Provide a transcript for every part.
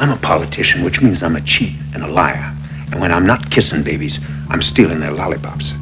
I'm a politician, which means I'm a cheat and a liar. And when I'm not kissing babies, I'm stealing their lollipops.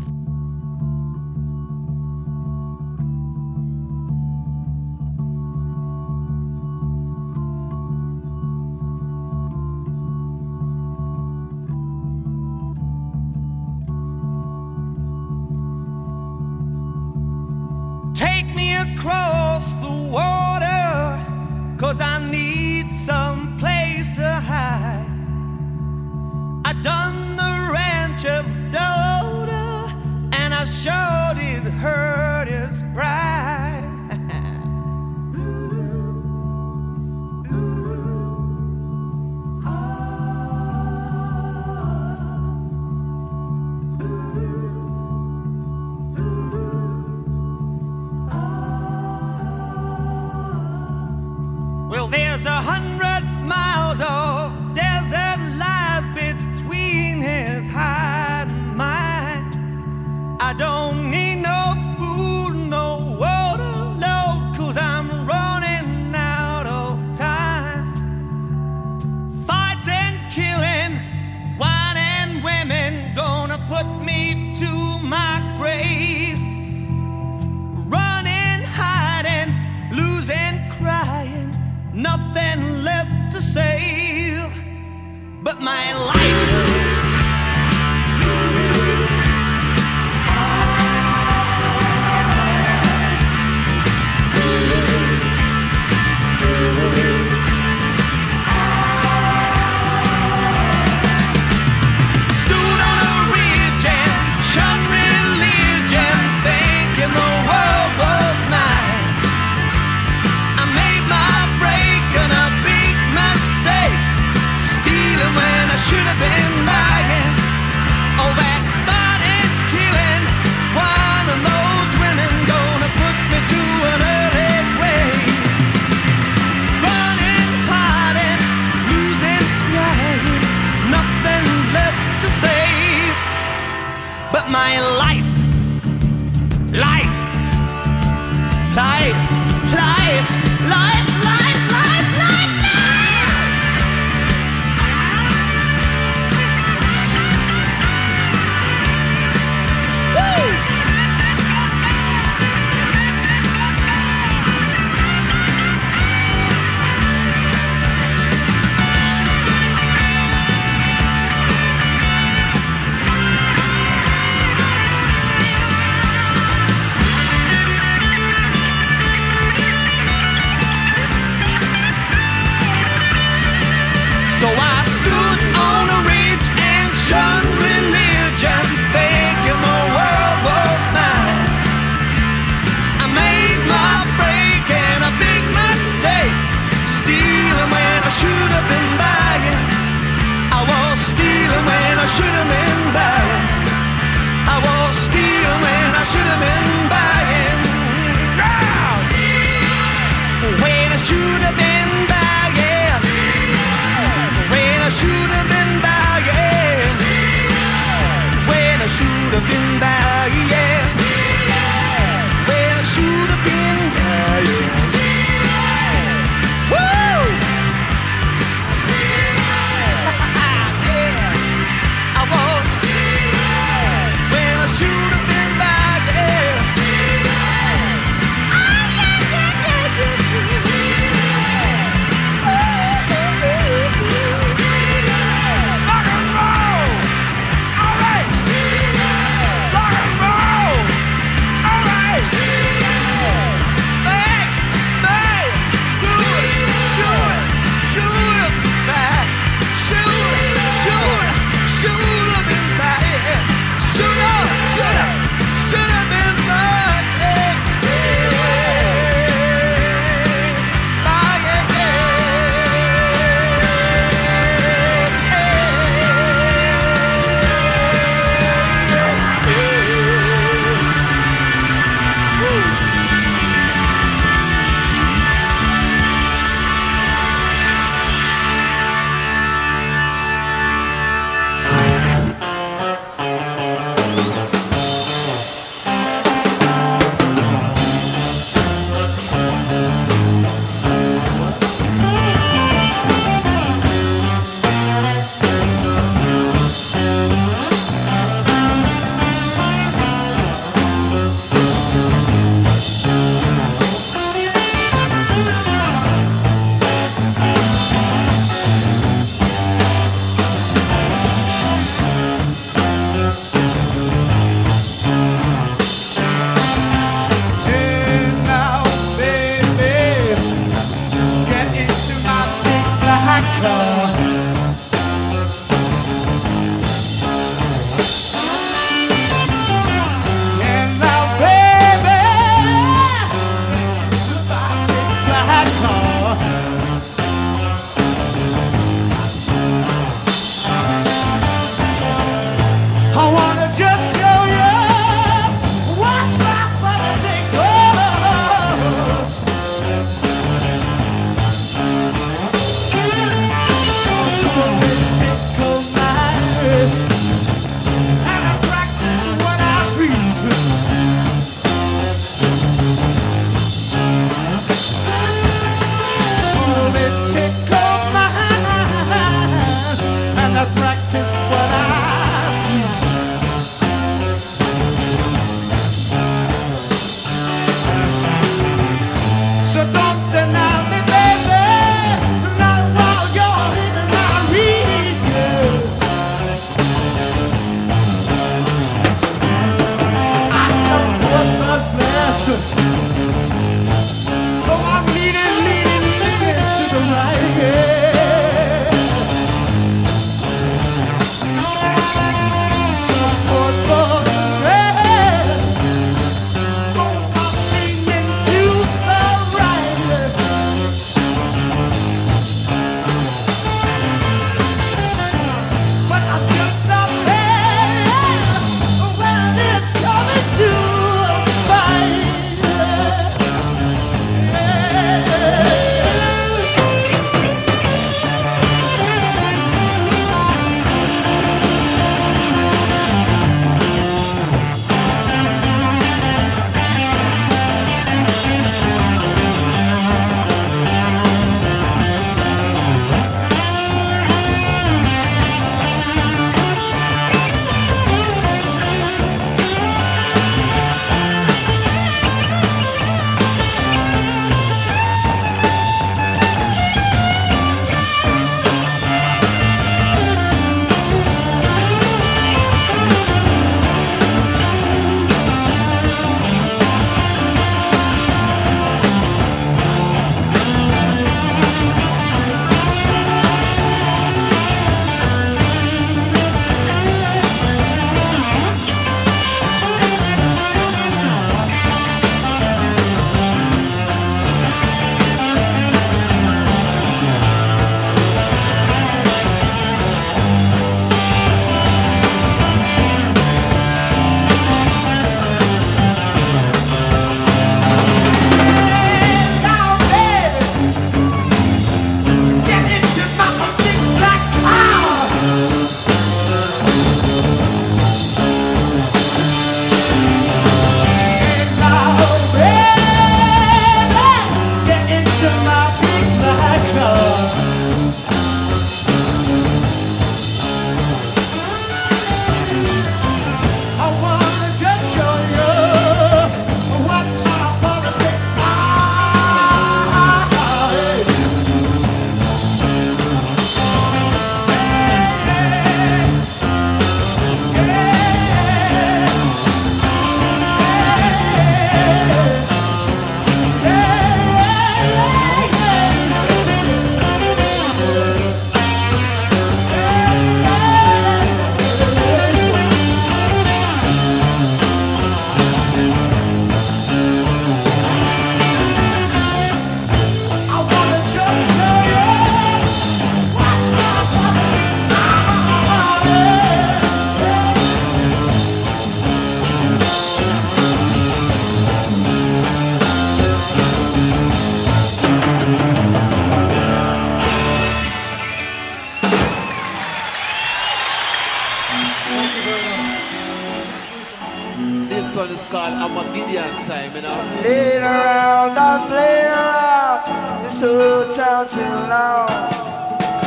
One is called Armageddon time, you know. Playing around, I'm playing around this whole town too long.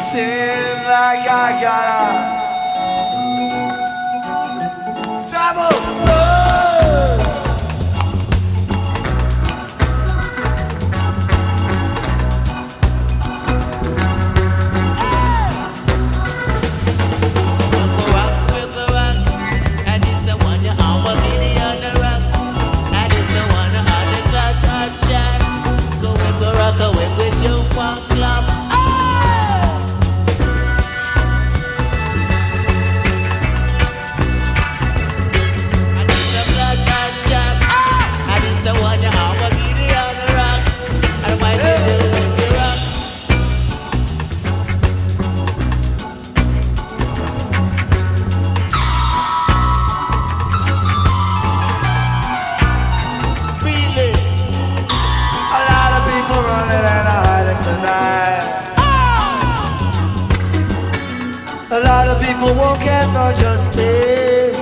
Seems like I gotta no justice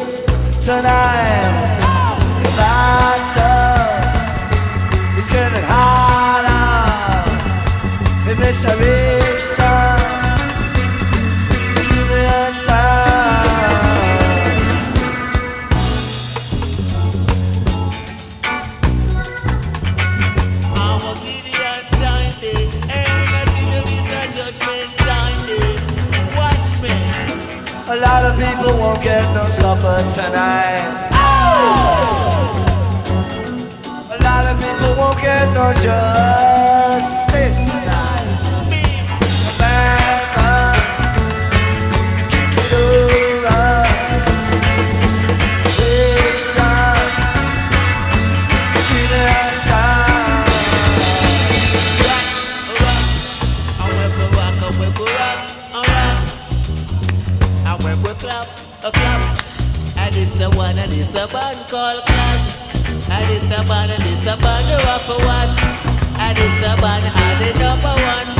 tonight. Won't get no supper tonight. Oh! A lot of people won't get no justice Clash. And it's a band and it's a band you have to watch. And it's a band and the number one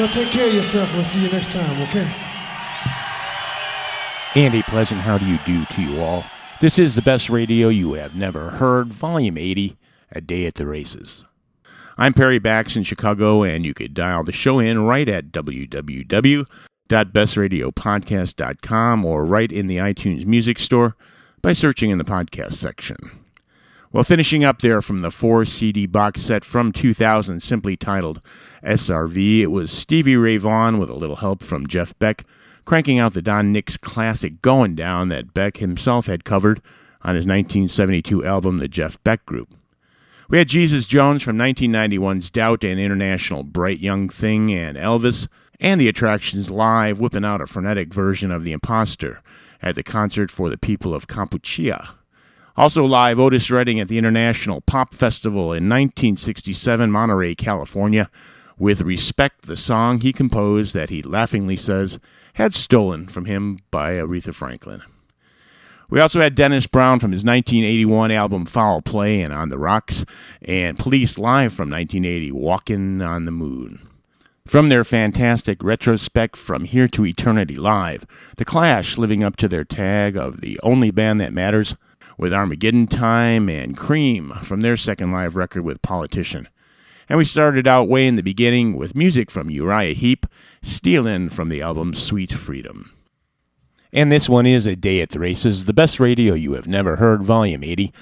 Y'all take care of yourself. We'll see you next time, okay? And a pleasant how do you do to you all. This is the best radio you have never heard, volume 80, A Day at the Races. I'm Perry Bax in Chicago, and you could dial the show in right at www.bestradiopodcast.com or right in the iTunes Music Store by searching in the podcast section. Well, finishing up there from the four CD box set from 2000, simply titled SRV, it was Stevie Ray Vaughan with a little help from Jeff Beck, cranking out the Don Nix classic Going Down that Beck himself had covered on his 1972 album, The Jeff Beck Group. We had Jesus Jones from 1991's Doubt and International Bright Young Thing and Elvis, and the Attractions Live whipping out a frenetic version of The Imposter at the concert for the people of Kampuchea. Also live, Otis Redding at the International Pop Festival in 1967, Monterey, California, with Respect, the song he composed that he laughingly says had stolen from him by Aretha Franklin. We also had Dennis Brown from his 1981 album Foul Play and On the Rocks, and Police Live from 1980, Walking on the Moon. From their fantastic retrospect from Here to Eternity Live, The Clash living up to their tag of the only band that matters, with Armagideon Time and Cream from their second live record with Politician. And we started out way in the beginning with music from Uriah Heep, stealing from the album Sweet Freedom. And this one is A Day at the Races, the best radio you have never heard, Volume 80.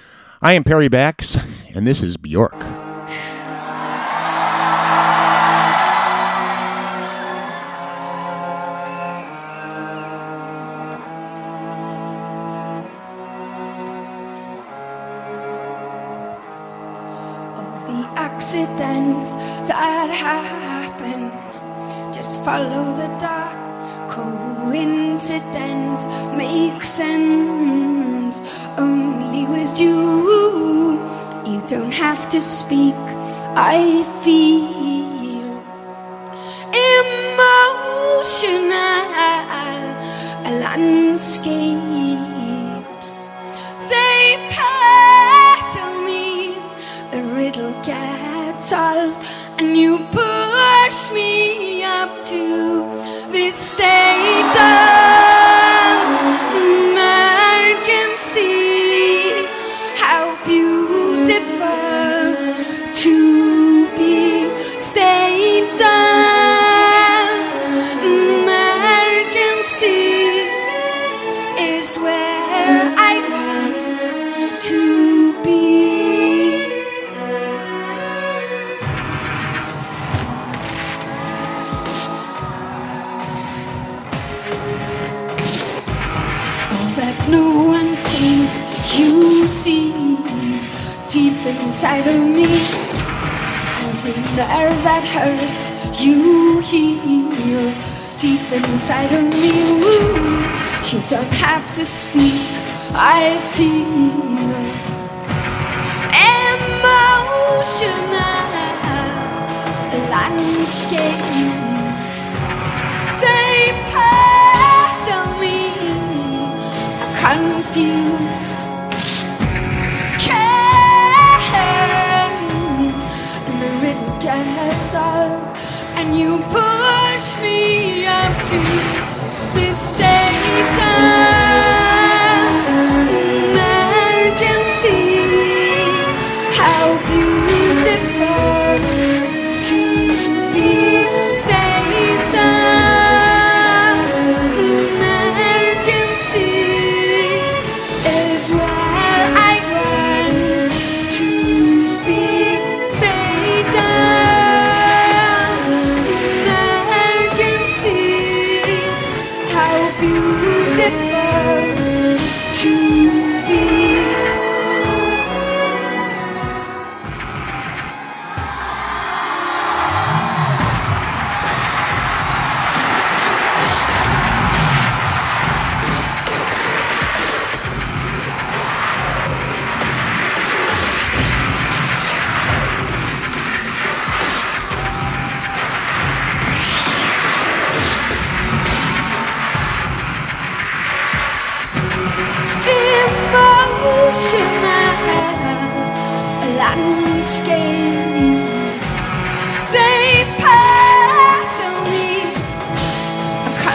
I am Perry Bax, and this is Bjork. That happen, just follow the dark. Coincidence make sense only with you. You don't have to speak. I feel emotional landscapes. They puzzle me. The riddle gets and you push me up to this state have to speak, I feel emotional landscapes. They puzzle me, confuse. Can and the riddle gets solved, and you push me up to this state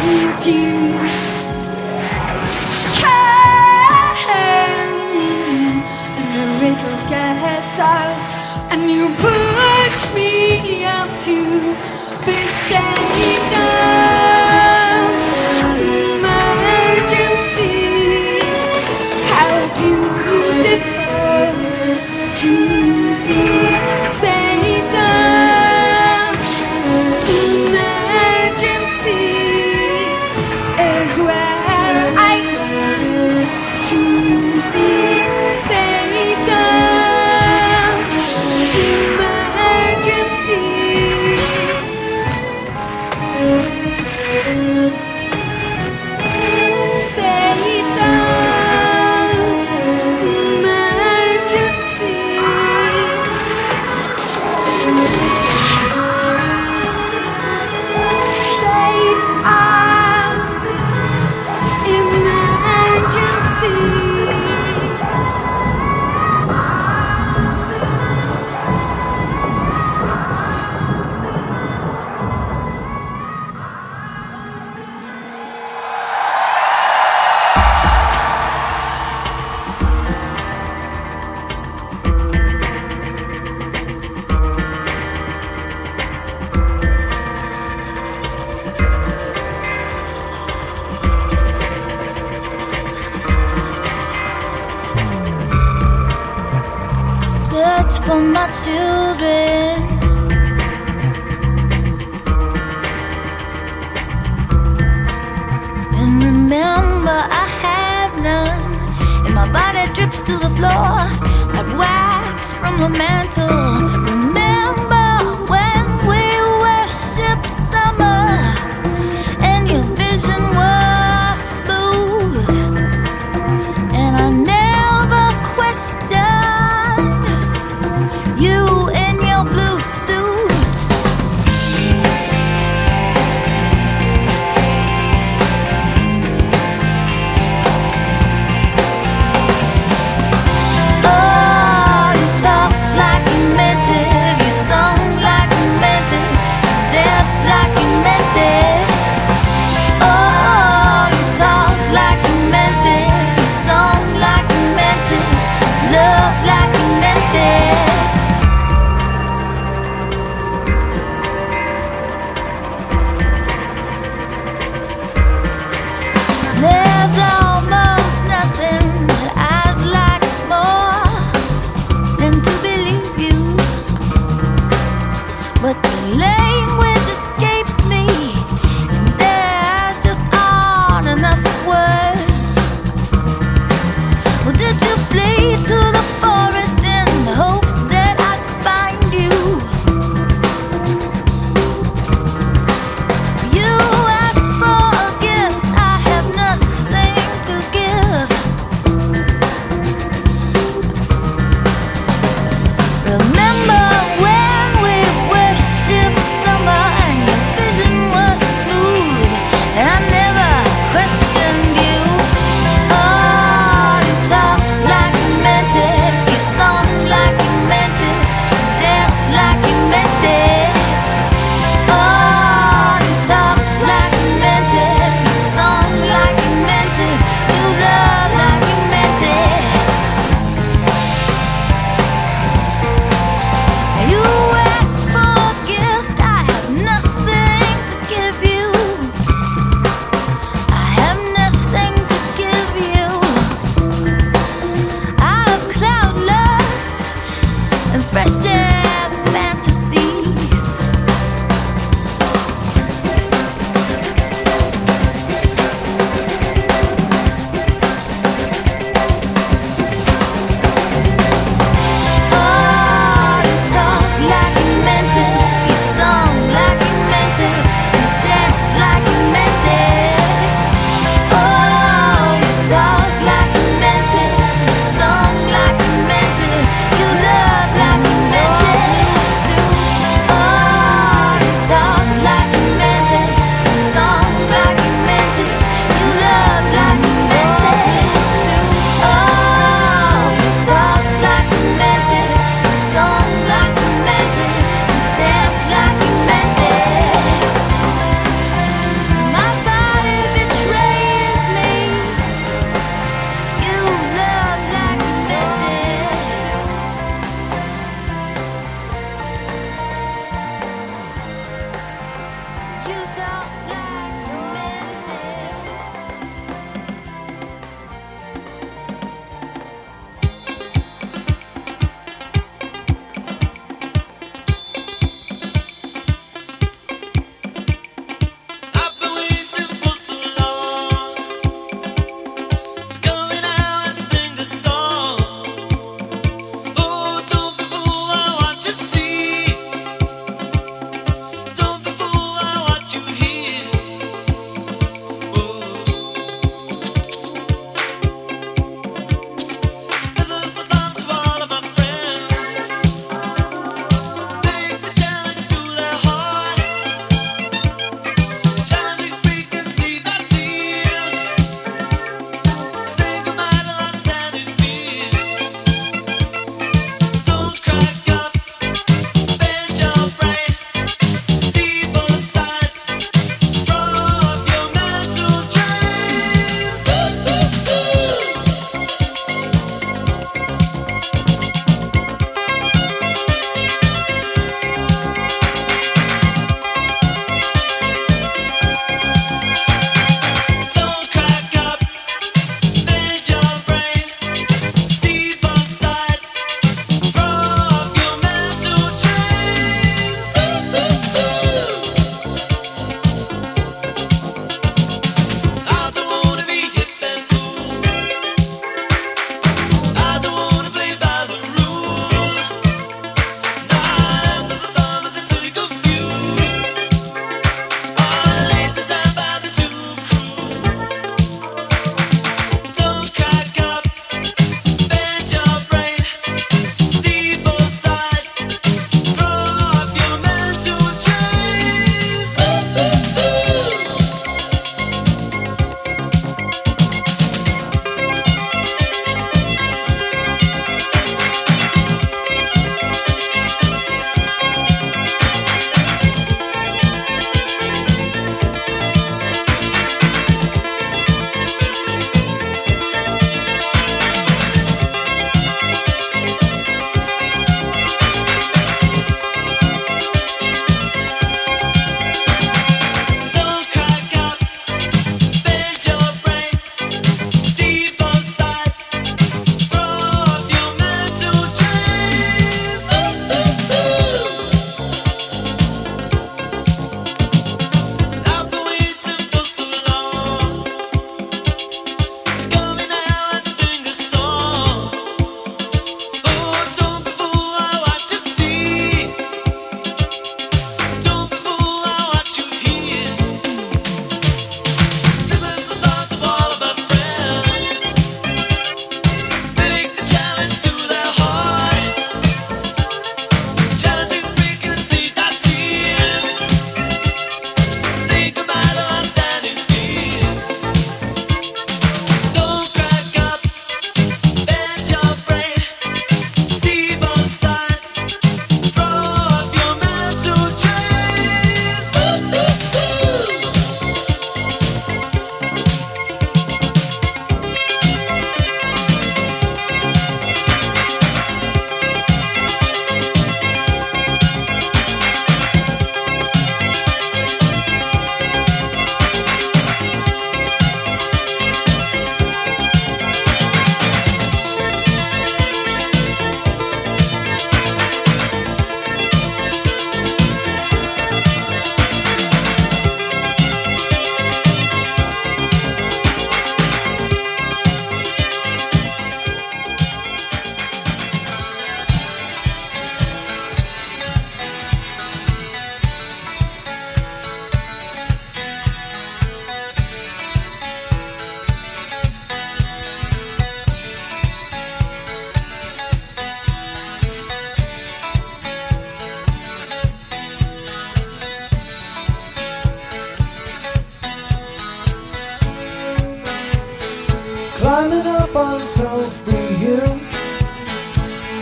confused. Can the riddle gets out, and you push me up to this day.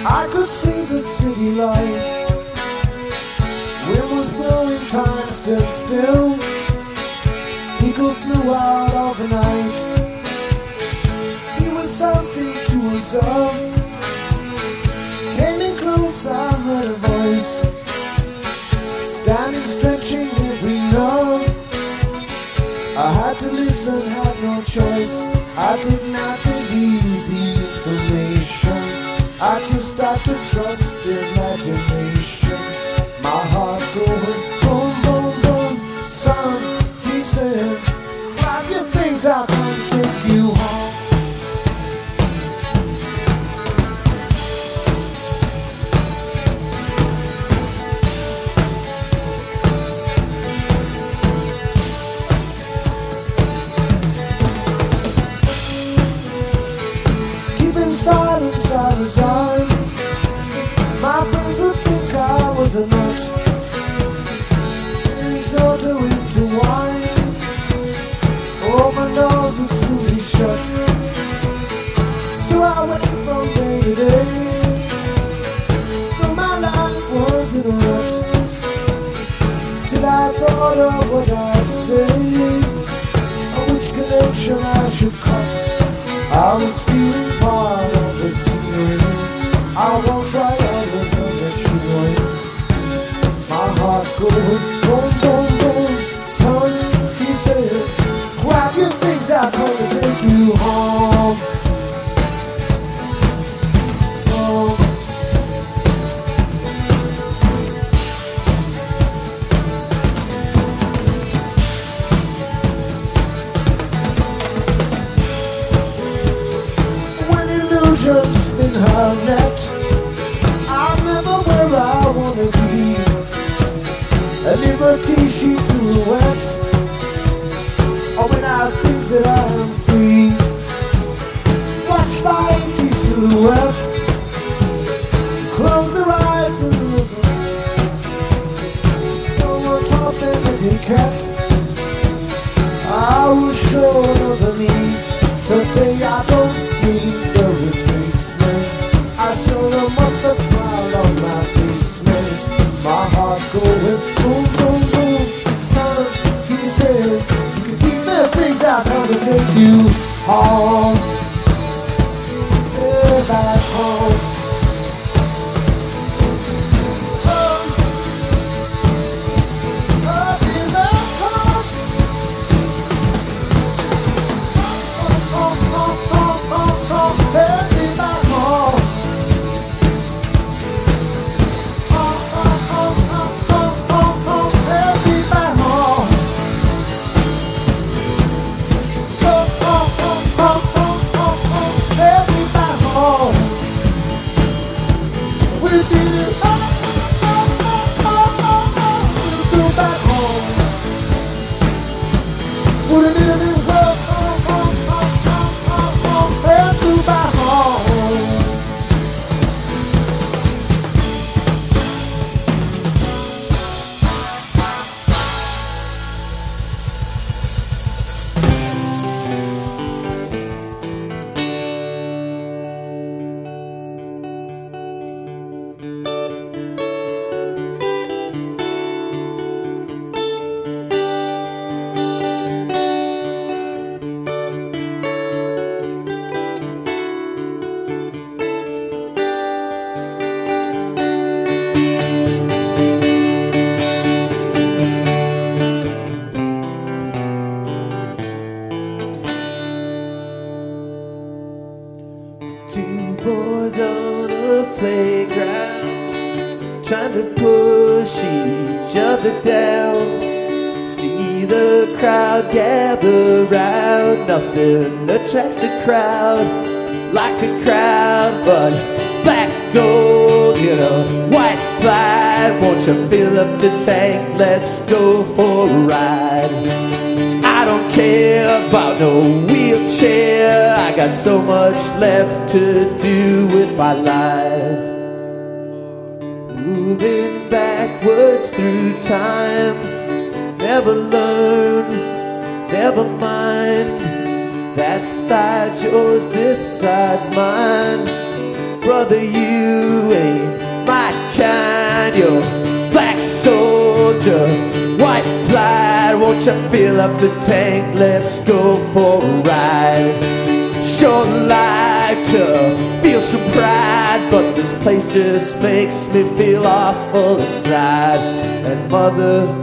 I could see the city light. Wind was blowing, time stood still. Eagle flew out of the night. He was something to himself. Came in close, I heard a voice. Standing, stretching every nerve. I had to listen, had no choice. I did not. got to trust. 春天呀，冬。mine. That side yours, this side's mine. Brother, you ain't my kind. You're black soldier, white flag. Won't you fill up the tank? Let's go for a ride. Sure like to feel some pride, but this place just makes me feel awful inside. And mother.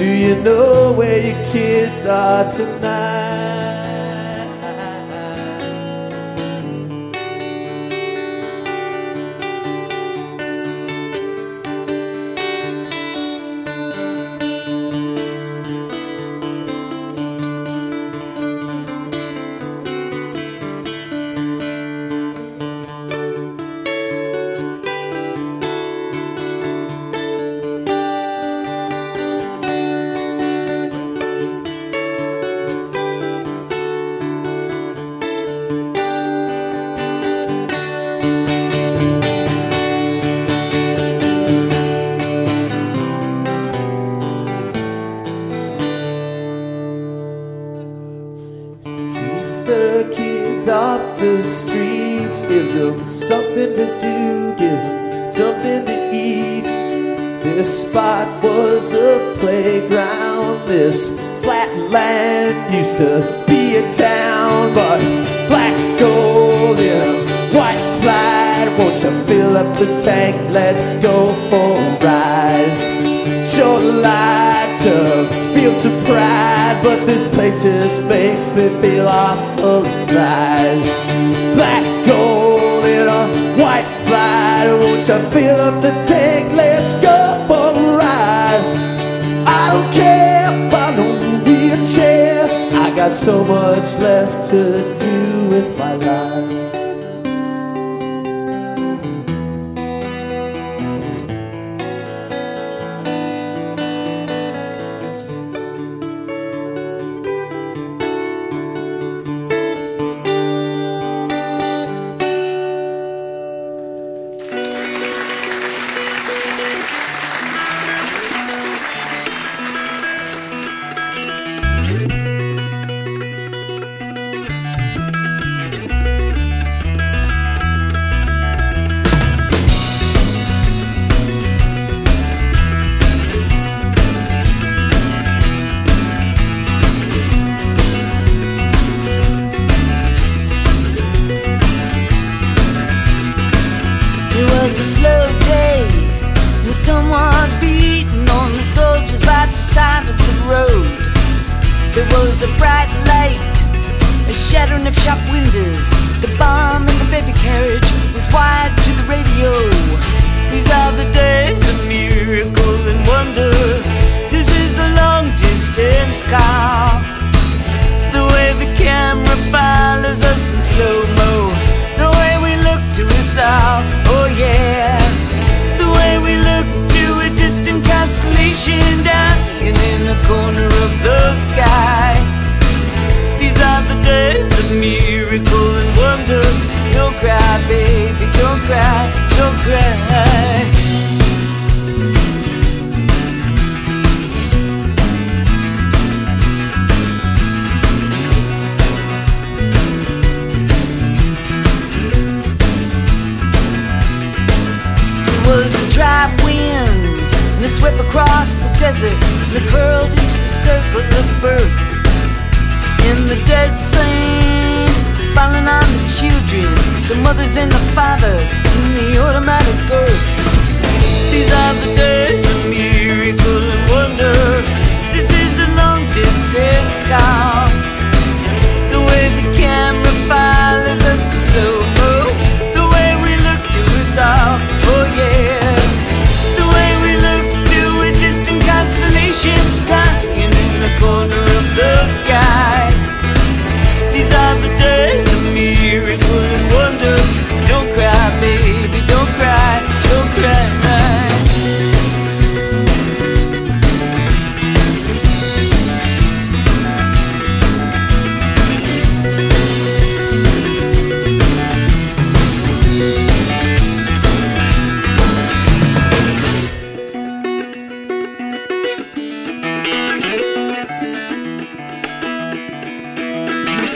Do you know where your kids are tonight?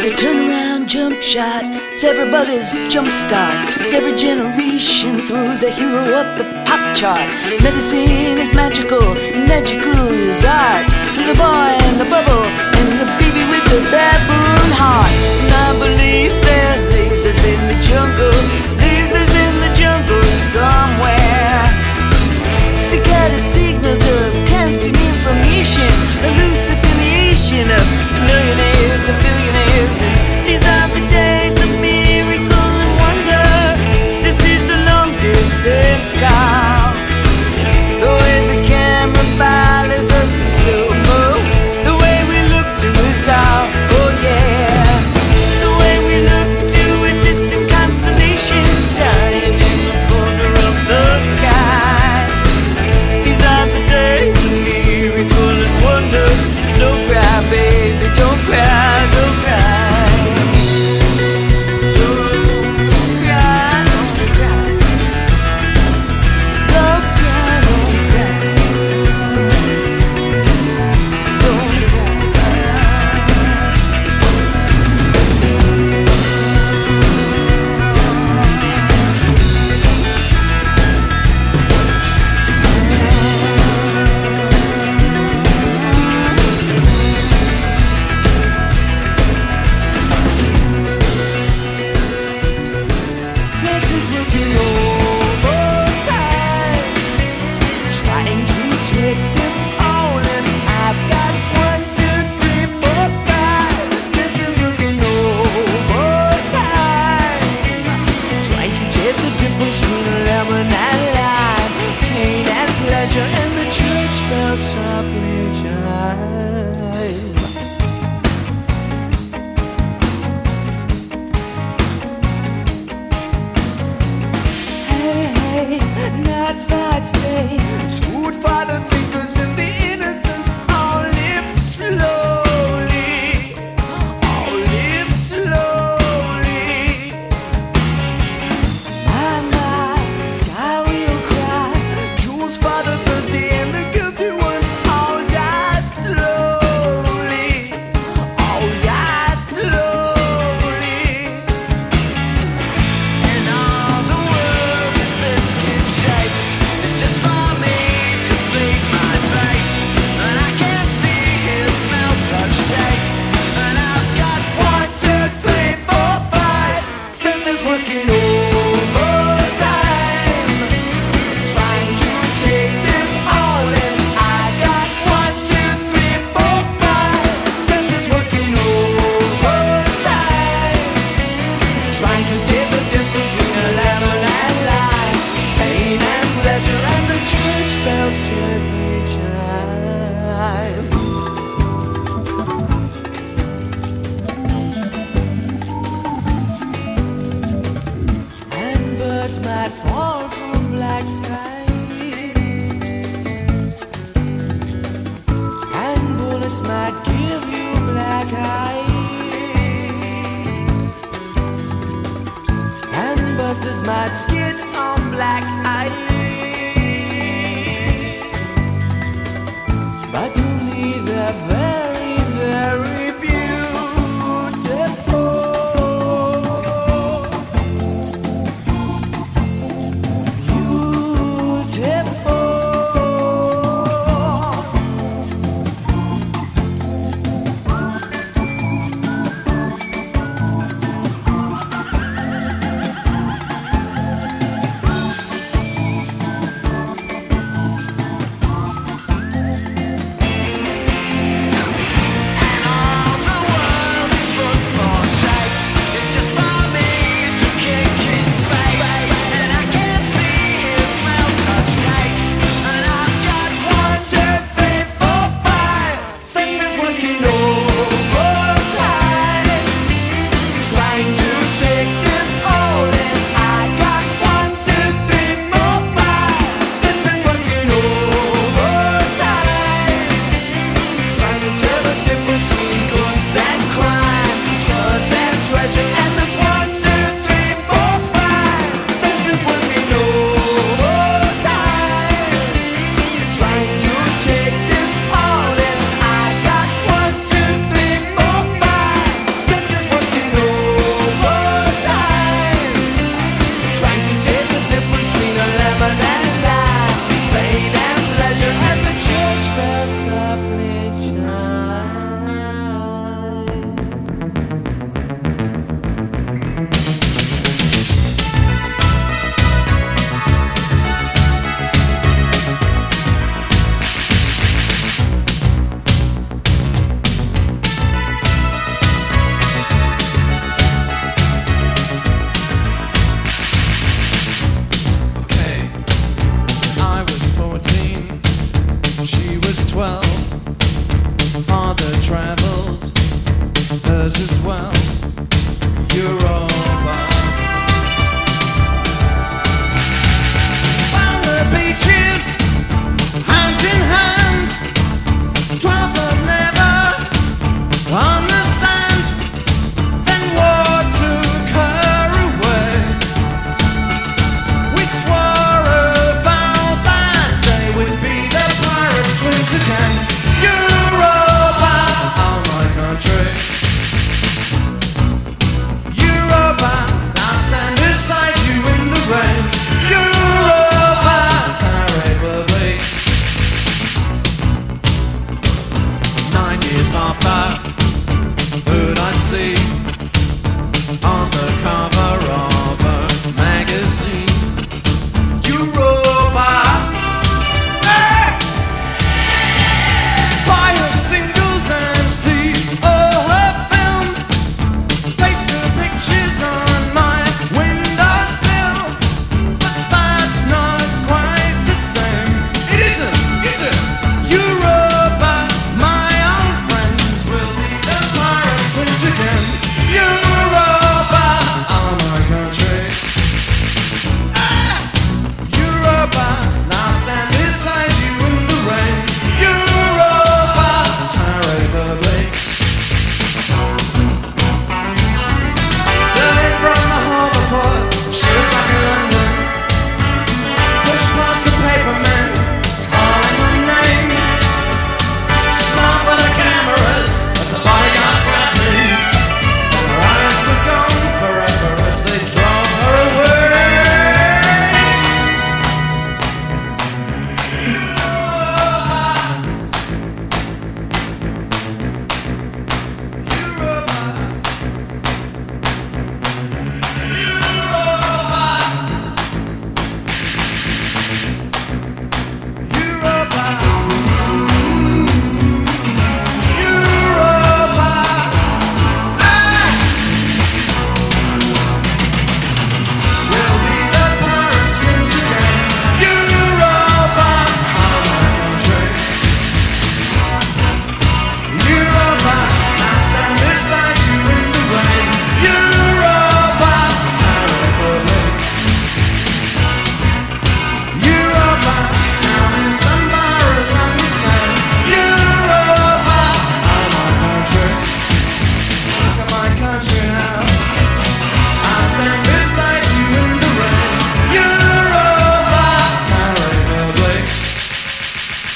It's a turnaround jump shot. It's everybody's jump start. It's every generation throws a hero up the pop chart. Medicine is magical, magical is art. The boy and the bubble, and the baby with the baboon heart. And I believe there lasers in the jungle, lasers in the jungle somewhere. Staccato signals of constant information, elusive affiliation of millionaires and billionaires. And these are the days of miracle and wonder. This is the long distance call.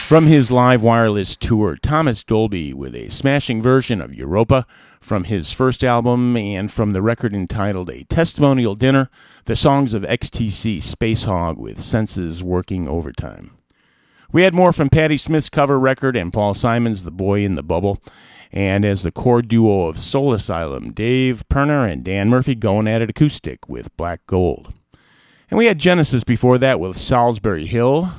From his live wireless tour, Thomas Dolby with a smashing version of Europa from his first album and from the record entitled A Testimonial Dinner, the songs of XTC Spacehog with Senses Working Overtime. We had more from Patti Smith's cover record and Paul Simon's The Boy in the Bubble, and as the core duo of Soul Asylum, Dave Pirner and Dan Murphy going at it acoustic with Black Gold. And we had Genesis before that with Solsbury Hill.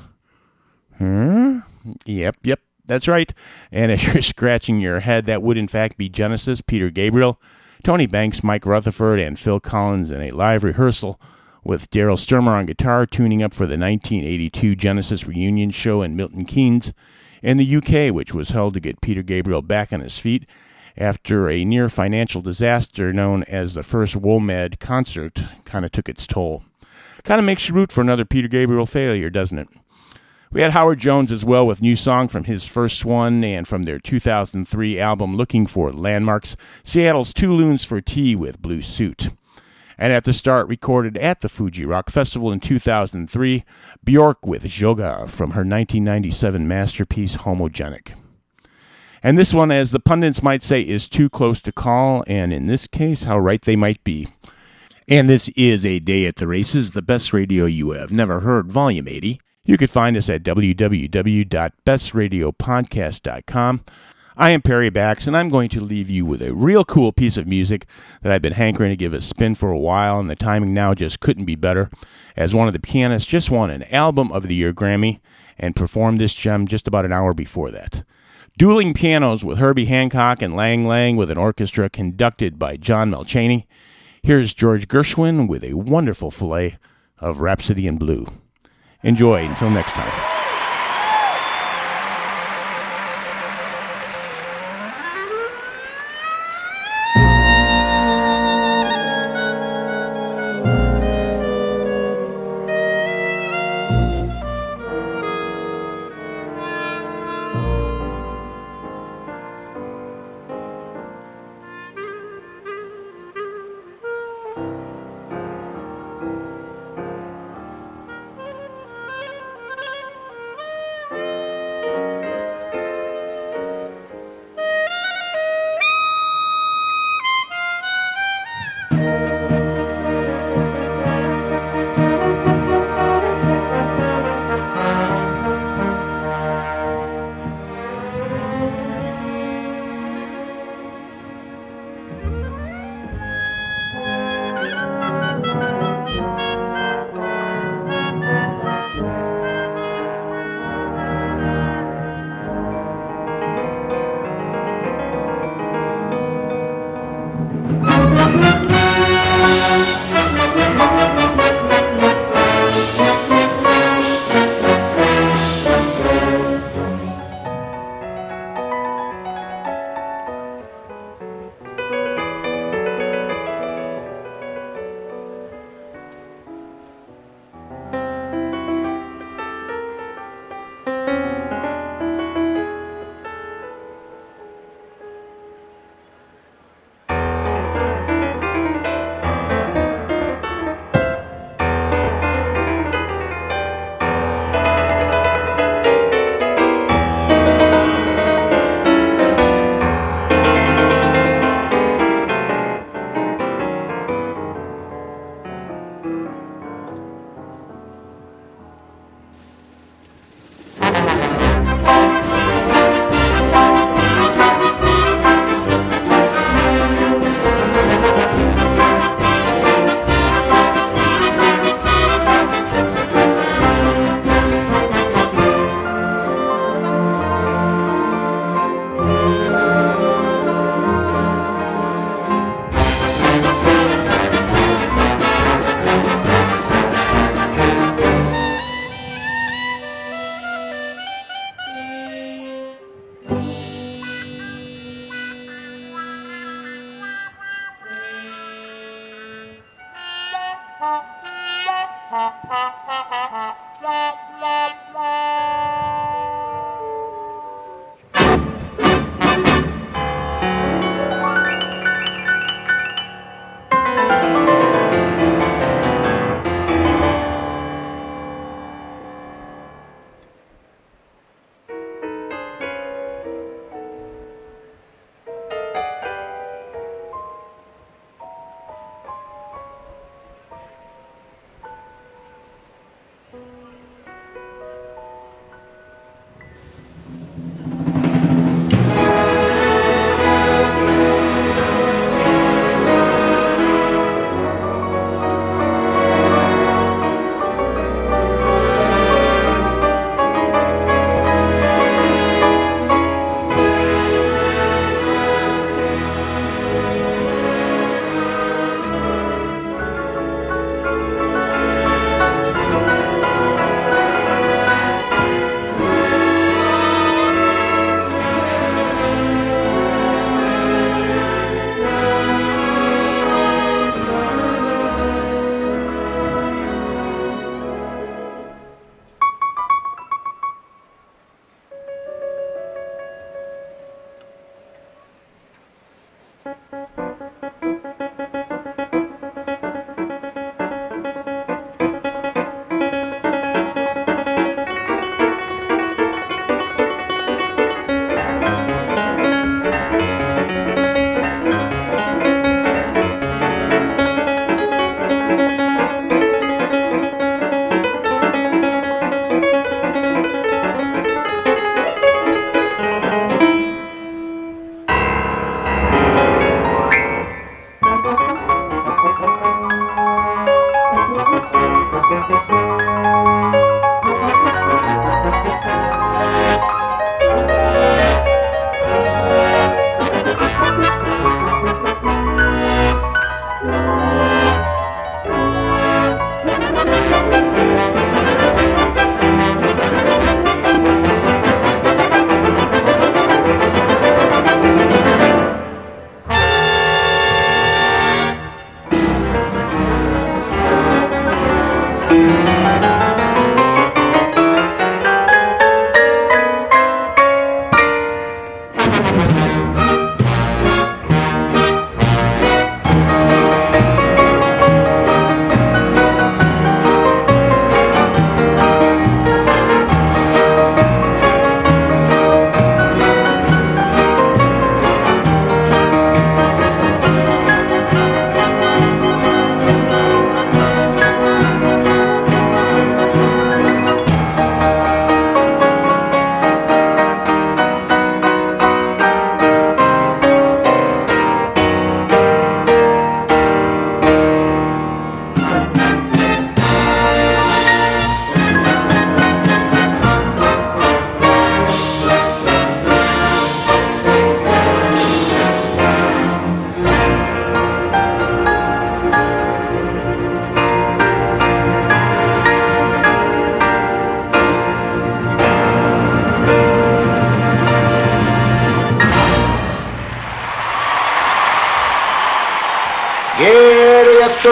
Hmm? Yep, yep, that's right. And if you're scratching your head, that would in fact be Genesis, Peter Gabriel, Tony Banks, Mike Rutherford, and Phil Collins in a live rehearsal with Daryl Stuermer on guitar, tuning up for the 1982 Genesis reunion show in Milton Keynes in the UK, which was held to get Peter Gabriel back on his feet after a near financial disaster known as the first WOMAD concert kind of took its toll. Kind of makes you root for another Peter Gabriel failure, doesn't it? We had Howard Jones as well with new song from his first one and from their 2003 album Looking for Landmarks, Seattle's Two Loons for Tea with Blue Suit. And at the start, recorded at the Fuji Rock Festival in 2003, Bjork with Joga from her 1997 masterpiece Homogenic. And this one, as the pundits might say, is too close to call, and in this case, how right they might be. And this is A Day at the Races, the best radio you have never heard, Volume 80. You could find us at www.bestradiopodcast.com. I am Perry Bax, and I'm going to leave you with a real cool piece of music that I've been hankering to give a spin for a while, and the timing now just couldn't be better, as one of the pianists just won an Album of the Year Grammy and performed this gem just about an hour before that. Dueling Pianos with Herbie Hancock and Lang Lang with an orchestra conducted by John Melchaney. Here's George Gershwin with a wonderful fillet of Rhapsody in Blue. Enjoy until next time.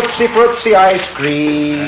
Tootsie Fruitsy ice cream.